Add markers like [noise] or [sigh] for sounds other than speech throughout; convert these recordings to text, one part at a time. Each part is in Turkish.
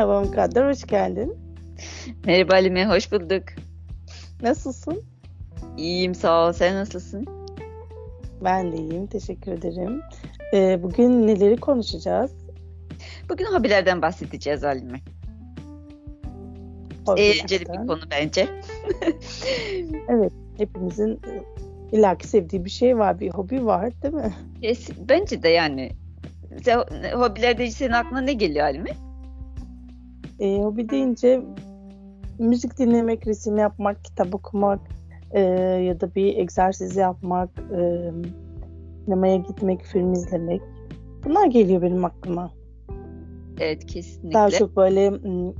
Merhaba Mukadder, hoş geldin. Merhaba Halime, hoş bulduk. Nasılsın? İyiyim, sağ ol. Sen nasılsın? Ben de iyiyim, teşekkür ederim. Ee, bugün neleri konuşacağız? Bugün hobilerden bahsedeceğiz Halime. Eğlenceli bir konu bence. [laughs] evet, hepimizin e, illaki sevdiği bir şey var, bir hobi var değil mi? Bence de yani. Hobilerde senin aklına ne geliyor Halime? E, hobi deyince müzik dinlemek, resim yapmak, kitap okumak e, ya da bir egzersiz yapmak, e, sinemaya gitmek, film izlemek. Bunlar geliyor benim aklıma. Evet kesinlikle. Daha çok böyle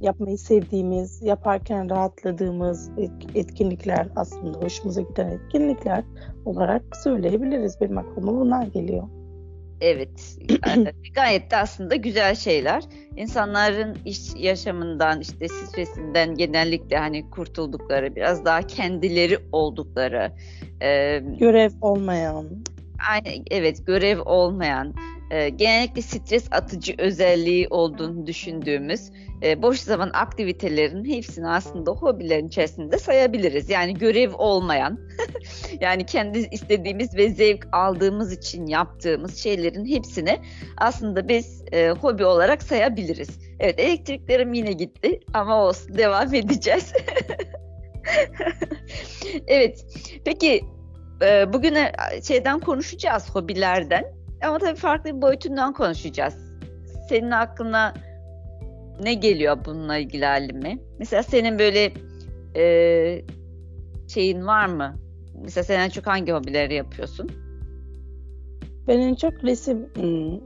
yapmayı sevdiğimiz, yaparken rahatladığımız etkinlikler aslında hoşumuza giden etkinlikler olarak söyleyebiliriz. Benim aklıma bunlar geliyor. Evet, gayet de aslında güzel şeyler. İnsanların iş yaşamından, işte stresinden genellikle hani kurtuldukları, biraz daha kendileri oldukları, e, görev olmayan, aynı evet görev olmayan, e, genellikle stres atıcı özelliği olduğunu düşündüğümüz e, boş zaman aktivitelerin hepsini aslında hobilerin içerisinde sayabiliriz. Yani görev olmayan, [laughs] yani kendi istediğimiz ve zevk aldığımız için yaptığımız şeylerin hepsini aslında biz e, hobi olarak sayabiliriz. Evet elektriklerim yine gitti ama olsun devam edeceğiz. [laughs] evet peki e, bugün e, şeyden konuşacağız hobilerden. Ama tabii farklı bir boyutundan konuşacağız. Senin aklına ne geliyor bununla ilgili halime? Mesela senin böyle e, şeyin var mı? Mesela sen en çok hangi hobileri yapıyorsun? Ben en çok resim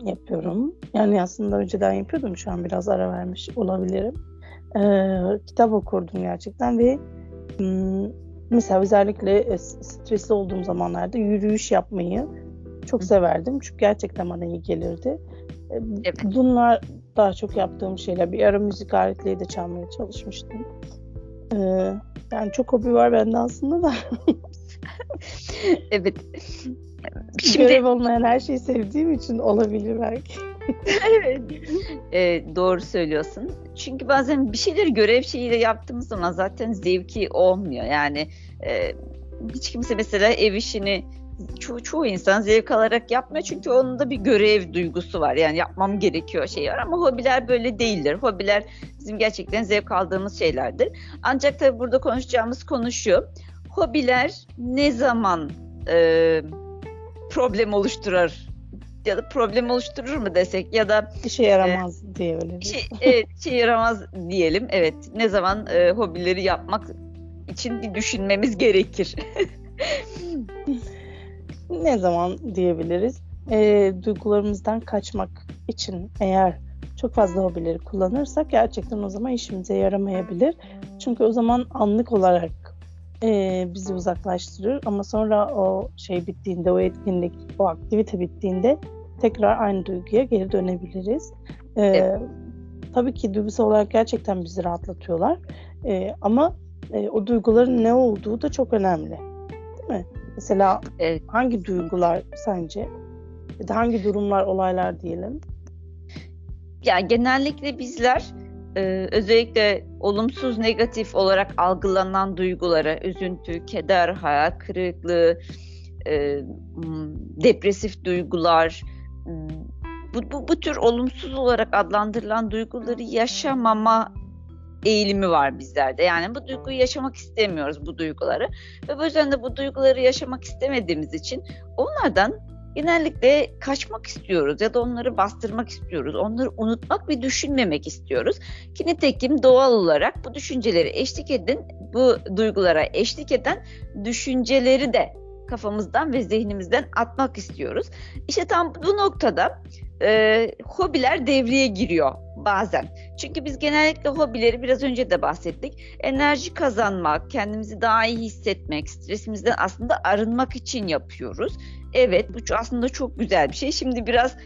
yapıyorum. Yani aslında önceden yapıyordum. Şu an biraz ara vermiş olabilirim. Ee, kitap okurdum gerçekten ve mesela özellikle e, stresli olduğum zamanlarda yürüyüş yapmayı çok severdim. Çünkü gerçekten bana iyi gelirdi. E, evet. Bunlar daha çok yaptığım şeyler. Bir ara müzik aletleri de çalmaya çalışmıştım. Ee, yani çok hobi var bende aslında da. [laughs] evet. Şimdi... Görev olmayan her şeyi sevdiğim için olabilir belki. evet. Ee, doğru söylüyorsun. Çünkü bazen bir şeyleri görev şeyiyle yaptığımız zaman zaten zevki olmuyor. Yani e, hiç kimse mesela ev işini ço- çoğu insan zevk alarak yapmıyor çünkü onun da bir görev duygusu var. Yani yapmam gerekiyor şey var ama hobiler böyle değildir. Hobiler bizim gerçekten zevk aldığımız şeylerdir. Ancak tabii burada konuşacağımız konu şu. Hobiler ne zaman e, problem oluşturur ya da problem oluşturur mu desek ya da işe yaramaz e, diyebiliriz. Şey, evet, işe yaramaz diyelim. Evet, ne zaman e, hobileri yapmak için bir düşünmemiz gerekir. [laughs] ne zaman diyebiliriz? E, duygularımızdan kaçmak için eğer çok fazla hobileri kullanırsak gerçekten o zaman işimize yaramayabilir. Çünkü o zaman anlık olarak e, bizi uzaklaştırır ama sonra o şey bittiğinde, o etkinlik, o aktivite bittiğinde tekrar aynı duyguya geri dönebiliriz. E, evet. Tabii ki duygusal olarak gerçekten bizi rahatlatıyorlar e, ama e, o duyguların ne olduğu da çok önemli. Değil mi? Mesela evet. hangi duygular sence? Ya da hangi durumlar, olaylar diyelim? Ya genellikle bizler e, özellikle olumsuz, negatif olarak algılanan duyguları, üzüntü, keder, hayal kırıklığı, e, depresif duygular, bu, bu, bu tür olumsuz olarak adlandırılan duyguları yaşamama eğilimi var bizlerde. Yani bu duyguyu yaşamak istemiyoruz bu duyguları. Ve bu yüzden de bu duyguları yaşamak istemediğimiz için onlardan genellikle kaçmak istiyoruz ya da onları bastırmak istiyoruz. Onları unutmak ve düşünmemek istiyoruz. Ki nitekim doğal olarak bu düşünceleri eşlik eden, bu duygulara eşlik eden düşünceleri de kafamızdan ve zihnimizden atmak istiyoruz. İşte tam bu noktada e, hobiler devreye giriyor bazen. Çünkü biz genellikle hobileri biraz önce de bahsettik. Enerji kazanmak, kendimizi daha iyi hissetmek, stresimizden aslında arınmak için yapıyoruz. Evet bu aslında çok güzel bir şey. Şimdi biraz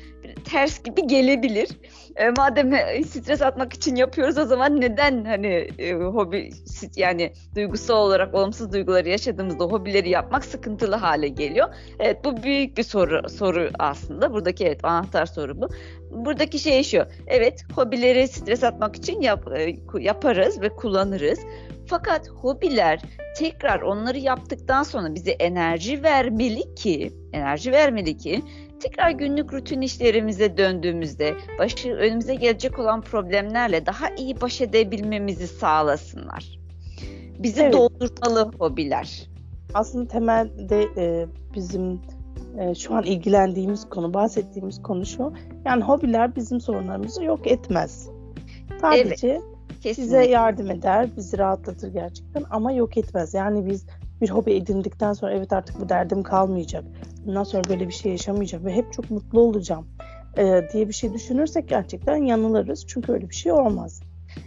ters gibi gelebilir. E, madem stres atmak için yapıyoruz o zaman neden hani e, hobi yani duygusal olarak olumsuz duyguları yaşadığımızda hobileri yapmak sıkıntılı hale geliyor. Evet bu büyük bir soru soru aslında. Buradaki evet anahtar soru bu. Buradaki şey şu. Evet hobileri stres atmak için yap, e, yaparız ve kullanırız. Fakat hobiler tekrar onları yaptıktan sonra bize enerji vermeli ki, enerji vermeli ki tekrar günlük rutin işlerimize döndüğümüzde başı önümüze gelecek olan problemlerle daha iyi baş edebilmemizi sağlasınlar. Bizi evet. doldurmalı hobiler. Aslında temelde e, bizim e, şu an ilgilendiğimiz konu, bahsettiğimiz konu şu. Yani hobiler bizim sorunlarımızı yok etmez. Sadece evet. Kesinlikle. Size yardım eder, bizi rahatlatır gerçekten ama yok etmez. Yani biz bir hobi edindikten sonra evet artık bu derdim kalmayacak. Bundan sonra böyle bir şey yaşamayacağım ve hep çok mutlu olacağım e, diye bir şey düşünürsek gerçekten yanılırız. Çünkü öyle bir şey olmaz.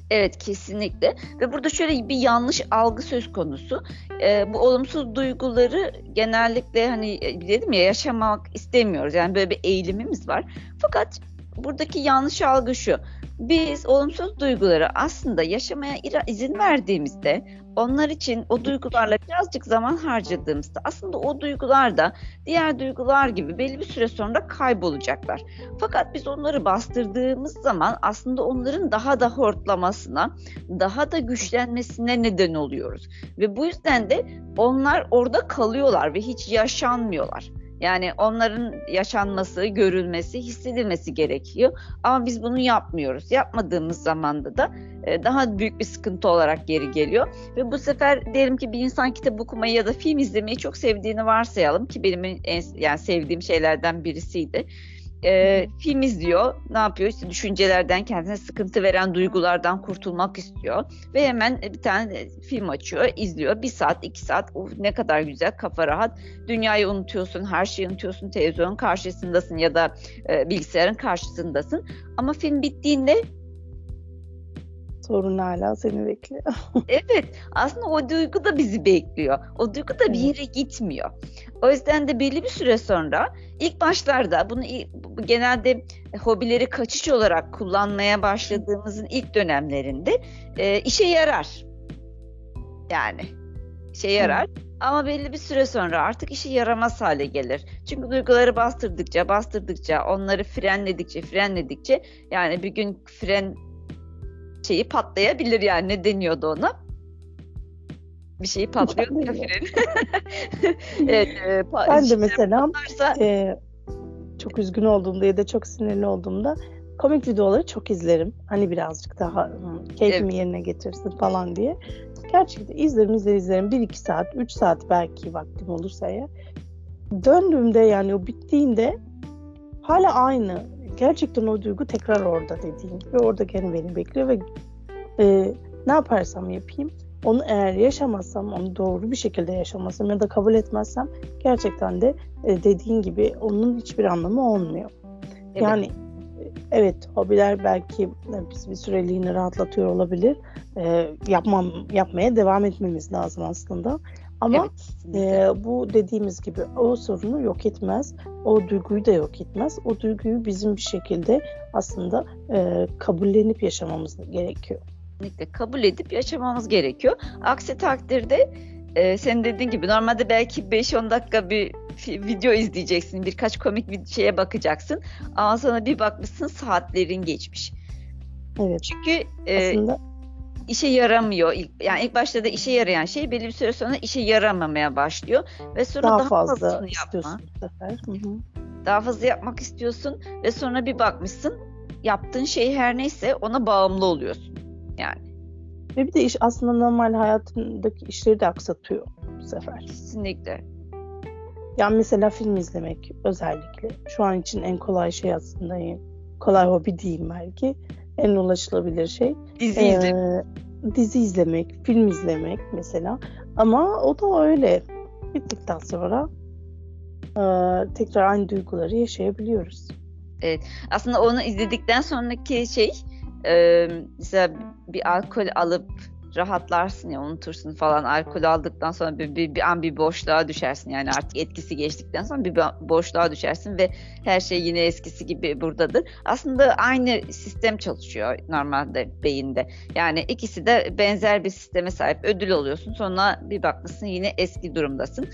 Evet kesinlikle ve burada şöyle bir yanlış algı söz konusu. Ee, bu olumsuz duyguları genellikle hani e, dedim ya yaşamak istemiyoruz. Yani böyle bir eğilimimiz var. Fakat buradaki yanlış algı şu biz olumsuz duyguları aslında yaşamaya izin verdiğimizde onlar için o duygularla birazcık zaman harcadığımızda aslında o duygular da diğer duygular gibi belli bir süre sonra kaybolacaklar. Fakat biz onları bastırdığımız zaman aslında onların daha da hortlamasına, daha da güçlenmesine neden oluyoruz. Ve bu yüzden de onlar orada kalıyorlar ve hiç yaşanmıyorlar. Yani onların yaşanması, görülmesi, hissedilmesi gerekiyor. Ama biz bunu yapmıyoruz. Yapmadığımız zamanda da e, daha büyük bir sıkıntı olarak geri geliyor. Ve bu sefer diyelim ki bir insan kitap okumayı ya da film izlemeyi çok sevdiğini varsayalım ki benim en yani sevdiğim şeylerden birisiydi e, film izliyor. Ne yapıyor? İşte düşüncelerden, kendine sıkıntı veren duygulardan kurtulmak istiyor. Ve hemen bir tane film açıyor, izliyor. Bir saat, iki saat. Of, ne kadar güzel, kafa rahat. Dünyayı unutuyorsun, her şeyi unutuyorsun. Televizyonun karşısındasın ya da e, bilgisayarın karşısındasın. Ama film bittiğinde sorun hala seni bekliyor. [laughs] evet aslında o duygu da bizi bekliyor. O duygu da bir yere gitmiyor. O yüzden de belli bir süre sonra ilk başlarda bunu genelde hobileri kaçış olarak kullanmaya başladığımızın ilk dönemlerinde e, işe yarar. Yani işe yarar. Hı. Ama belli bir süre sonra artık işe yaramaz hale gelir. Çünkü duyguları bastırdıkça, bastırdıkça, onları frenledikçe, frenledikçe yani bir gün fren şeyi patlayabilir yani ne deniyordu ona? Bir şeyi patlıyor ya [laughs] fren. evet, e, ben de mesela patlarsa... e, çok üzgün olduğumda ya da çok sinirli olduğumda komik videoları çok izlerim. Hani birazcık daha keyfimi evet. yerine getirsin falan diye. Gerçekten izlerim izlerim izlerim. 1-2 saat, 3 saat belki vaktim olursa ya. Döndüğümde yani o bittiğinde hala aynı gerçekten o duygu tekrar orada dediğim gibi orada gene beni bekliyor ve e, ne yaparsam yapayım onu eğer yaşamazsam, onu doğru bir şekilde yaşamazsam ya da kabul etmezsem gerçekten de e, dediğin gibi onun hiçbir anlamı olmuyor. Evet. Yani evet hobiler belki e, biz bir süreliğine rahatlatıyor olabilir. E, yapmam yapmaya devam etmemiz lazım aslında. Ama evet, e, bu dediğimiz gibi o sorunu yok etmez. O duyguyu da yok etmez. O duyguyu bizim bir şekilde aslında e, kabullenip yaşamamız gerekiyor. Kesinlikle kabul edip yaşamamız gerekiyor. Aksi takdirde e, senin dediğin gibi normalde belki 5-10 dakika bir video izleyeceksin. Birkaç komik bir şeye bakacaksın. Ama sonra bir bakmışsın saatlerin geçmiş. Evet. Çünkü e, aslında işe yaramıyor. İlk, yani ilk başta da işe yarayan şey belli bir süre sonra işe yaramamaya başlıyor ve sonra daha, daha fazla istiyorsun bu sefer. Hı hı. Daha fazla yapmak istiyorsun ve sonra bir bakmışsın yaptığın şey her neyse ona bağımlı oluyorsun. Yani. Ve bir de iş aslında normal hayatındaki işleri de aksatıyor bu sefer. Kesinlikle. Yani mesela film izlemek özellikle. Şu an için en kolay şey aslında. Kolay hobi diyeyim belki en ulaşılabilir şey. Dizi ee, izlemek. Dizi izlemek, film izlemek mesela. Ama o da öyle. Bittikten sonra e, tekrar aynı duyguları yaşayabiliyoruz. Evet. Aslında onu izledikten sonraki şey e, mesela bir alkol alıp rahatlarsın ya unutursun falan alkol aldıktan sonra bir, bir, bir an bir boşluğa düşersin yani artık etkisi geçtikten sonra bir boşluğa düşersin ve her şey yine eskisi gibi buradadır. Aslında aynı sistem çalışıyor normalde beyinde. Yani ikisi de benzer bir sisteme sahip ödül oluyorsun sonra bir bakmışsın yine eski durumdasın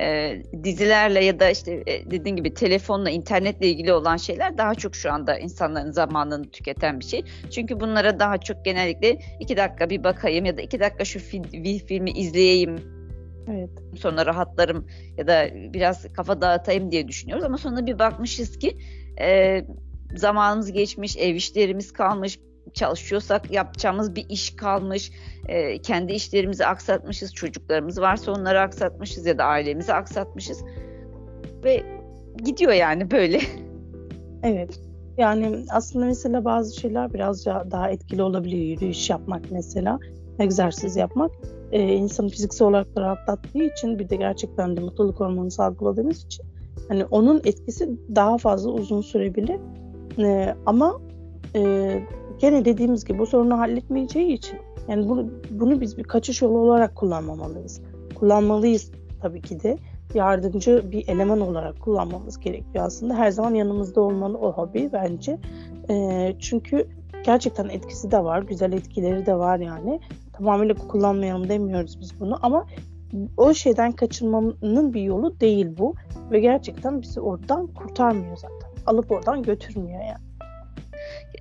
e, dizilerle ya da işte e, dediğin gibi telefonla, internetle ilgili olan şeyler daha çok şu anda insanların zamanını tüketen bir şey. Çünkü bunlara daha çok genellikle iki dakika bir bakayım ya da iki dakika şu fil, filmi izleyeyim Evet. Sonra rahatlarım ya da biraz kafa dağıtayım diye düşünüyoruz ama sonra bir bakmışız ki e, zamanımız geçmiş, ev işlerimiz kalmış, çalışıyorsak yapacağımız bir iş kalmış, e, kendi işlerimizi aksatmışız, çocuklarımız varsa onları aksatmışız ya da ailemizi aksatmışız ve gidiyor yani böyle. [laughs] Evet. Yani aslında mesela bazı şeyler biraz daha etkili olabiliyor. Yürüyüş yapmak mesela, egzersiz yapmak e, insanı fiziksel olarak da rahatlattığı için bir de gerçekten de mutluluk hormonu salgıladığımız için hani onun etkisi daha fazla uzun sürebilir. E, ama e, gene dediğimiz gibi bu sorunu halletmeyeceği için yani bunu, bunu biz bir kaçış yolu olarak kullanmamalıyız. Kullanmalıyız tabii ki de yardımcı bir eleman olarak kullanmamız gerekiyor aslında. Her zaman yanımızda olmalı o hobi bence. E, çünkü gerçekten etkisi de var, güzel etkileri de var yani. Tamamıyla kullanmayalım demiyoruz biz bunu ama o şeyden kaçınmanın bir yolu değil bu ve gerçekten bizi oradan kurtarmıyor zaten. Alıp oradan götürmüyor yani.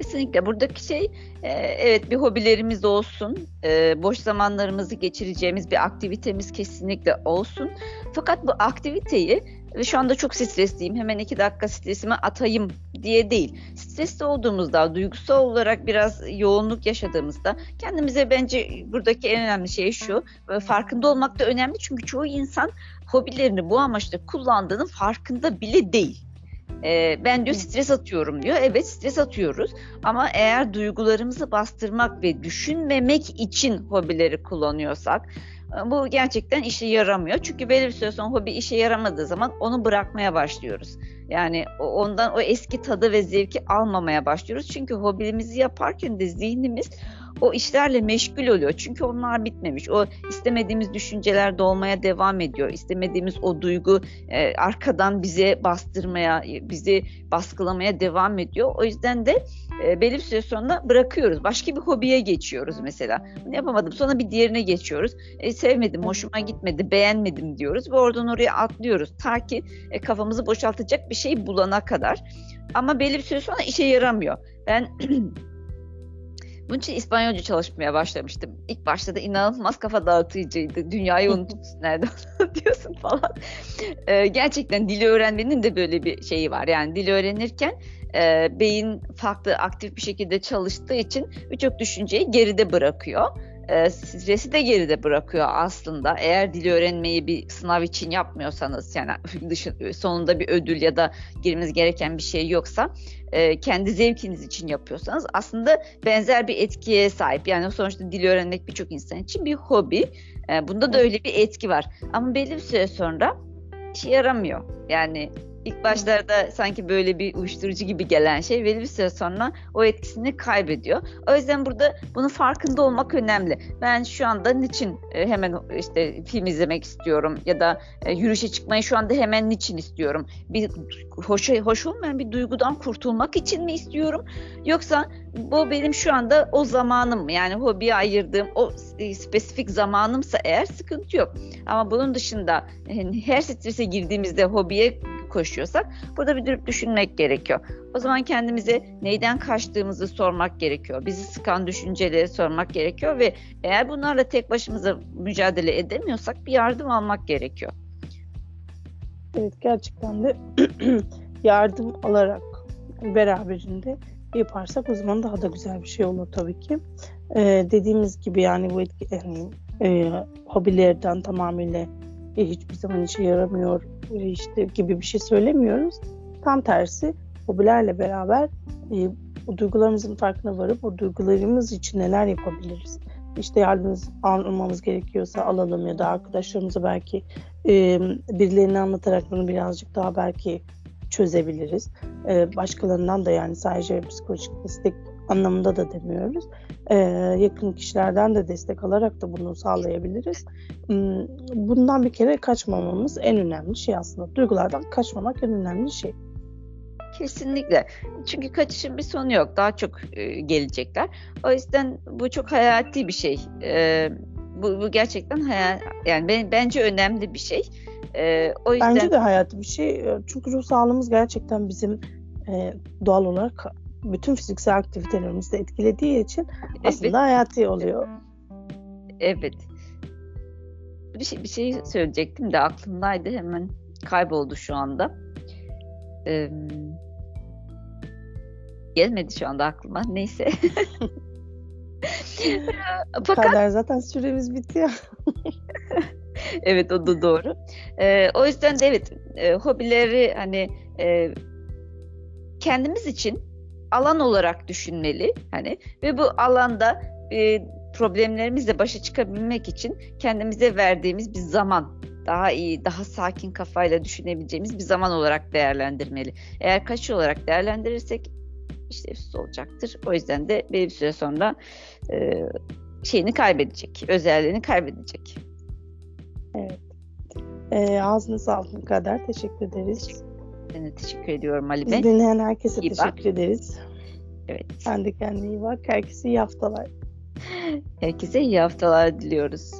Kesinlikle buradaki şey e, evet bir hobilerimiz olsun, e, boş zamanlarımızı geçireceğimiz bir aktivitemiz kesinlikle olsun. Fakat bu aktiviteyi ve şu anda çok stresliyim hemen iki dakika stresimi atayım diye değil. Stresli olduğumuzda, duygusal olarak biraz yoğunluk yaşadığımızda kendimize bence buradaki en önemli şey şu. Farkında olmak da önemli çünkü çoğu insan hobilerini bu amaçla kullandığının farkında bile değil. E, ben diyor stres atıyorum diyor. Evet stres atıyoruz ama eğer duygularımızı bastırmak ve düşünmemek için hobileri kullanıyorsak bu gerçekten işe yaramıyor. Çünkü belli bir süre sonra hobi işe yaramadığı zaman onu bırakmaya başlıyoruz. Yani ondan o eski tadı ve zevki almamaya başlıyoruz. Çünkü hobimizi yaparken de zihnimiz o işlerle meşgul oluyor. Çünkü onlar bitmemiş. O istemediğimiz düşünceler dolmaya devam ediyor. İstemediğimiz o duygu e, arkadan bize bastırmaya, bizi baskılamaya devam ediyor. O yüzden de e, belli bir süre sonra bırakıyoruz. Başka bir hobiye geçiyoruz mesela. Bunu yapamadım. Sonra bir diğerine geçiyoruz. E, sevmedim, hoşuma gitmedi, beğenmedim diyoruz ve oradan oraya atlıyoruz. Ta ki e, kafamızı boşaltacak bir şey bulana kadar. Ama belli bir süre sonra işe yaramıyor. Ben [clears throat] Bunun için İspanyolca çalışmaya başlamıştım. İlk başta da inanılmaz kafa dağıtıcıydı. Dünyayı unutursun nereden [laughs] diyorsun falan. Ee, gerçekten dili öğrenmenin de böyle bir şeyi var. Yani dili öğrenirken e, beyin farklı aktif bir şekilde çalıştığı için birçok düşünceyi geride bırakıyor e, stresi de geride bırakıyor aslında. Eğer dili öğrenmeyi bir sınav için yapmıyorsanız yani [laughs] dışın, sonunda bir ödül ya da girmeniz gereken bir şey yoksa e, kendi zevkiniz için yapıyorsanız aslında benzer bir etkiye sahip. Yani sonuçta dili öğrenmek birçok insan için bir hobi. E, bunda da öyle bir etki var. Ama belli bir süre sonra işe yaramıyor. Yani İlk başlarda sanki böyle bir uyuşturucu gibi gelen şey belli bir süre sonra o etkisini kaybediyor. O yüzden burada bunun farkında olmak önemli. Ben şu anda niçin e, hemen işte film izlemek istiyorum ya da e, yürüyüşe çıkmayı şu anda hemen niçin istiyorum? Bir hoş, hoş olmayan bir duygudan kurtulmak için mi istiyorum? Yoksa bu benim şu anda o zamanım mı? Yani hobiye ayırdığım o spesifik zamanımsa eğer sıkıntı yok. Ama bunun dışında her strese girdiğimizde hobiye koşuyorsak burada bir durup düşünmek gerekiyor. O zaman kendimize neyden kaçtığımızı sormak gerekiyor. Bizi sıkan düşünceleri sormak gerekiyor ve eğer bunlarla tek başımıza mücadele edemiyorsak bir yardım almak gerekiyor. Evet gerçekten de [clears throat] yardım alarak beraberinde yaparsak o zaman daha da güzel bir şey olur tabii ki. Ee, dediğimiz gibi yani bu etki, yani, e, hobilerden tamamıyla hiçbir zaman işe yaramıyor e, işte gibi bir şey söylemiyoruz. Tam tersi hobilerle beraber e, o duygularımızın farkına varıp o duygularımız için neler yapabiliriz? İşte yardım almamız gerekiyorsa alalım ya da arkadaşlarımıza belki e, birilerine anlatarak bunu birazcık daha belki çözebiliriz. E, başkalarından da yani sadece psikolojik destek anlamında da demiyoruz. Ee, yakın kişilerden de destek alarak da bunu sağlayabiliriz. Hmm, bundan bir kere kaçmamamız en önemli şey aslında. Duygulardan kaçmamak en önemli şey. Kesinlikle. Çünkü kaçışın bir sonu yok. Daha çok e, gelecekler. O yüzden bu çok hayati bir şey. E, bu, bu gerçekten hayal yani ben, bence önemli bir şey. E, o yüzden Bence de hayati bir şey. Çünkü ruh sağlığımız gerçekten bizim e, doğal olarak bütün fiziksel aktivitelerimizi de etkilediği için aslında evet. hayati oluyor. Evet. Bir şey bir şey söyleyecektim de aklımdaydı hemen kayboldu şu anda. Ee, gelmedi şu anda aklıma. Neyse. [laughs] Fakat Kader zaten süremiz bitiyor. [laughs] evet o da doğru. Ee, o yüzden de evet e, hobileri hani e, kendimiz için alan olarak düşünmeli hani ve bu alanda e, problemlerimizle başa çıkabilmek için kendimize verdiğimiz bir zaman daha iyi, daha sakin kafayla düşünebileceğimiz bir zaman olarak değerlendirmeli. Eğer kaçı olarak değerlendirirsek işlevsiz olacaktır. O yüzden de bir süre sonra e, şeyini kaybedecek, özelliğini kaybedecek. Evet. E, ağzına sağlık kadar teşekkür ederiz. Ben de teşekkür ediyorum Ali Bey. dinleyen herkese iyi teşekkür bak. ederiz. Evet. Sen de kendine iyi bak. Herkese iyi haftalar. Herkese iyi haftalar diliyoruz.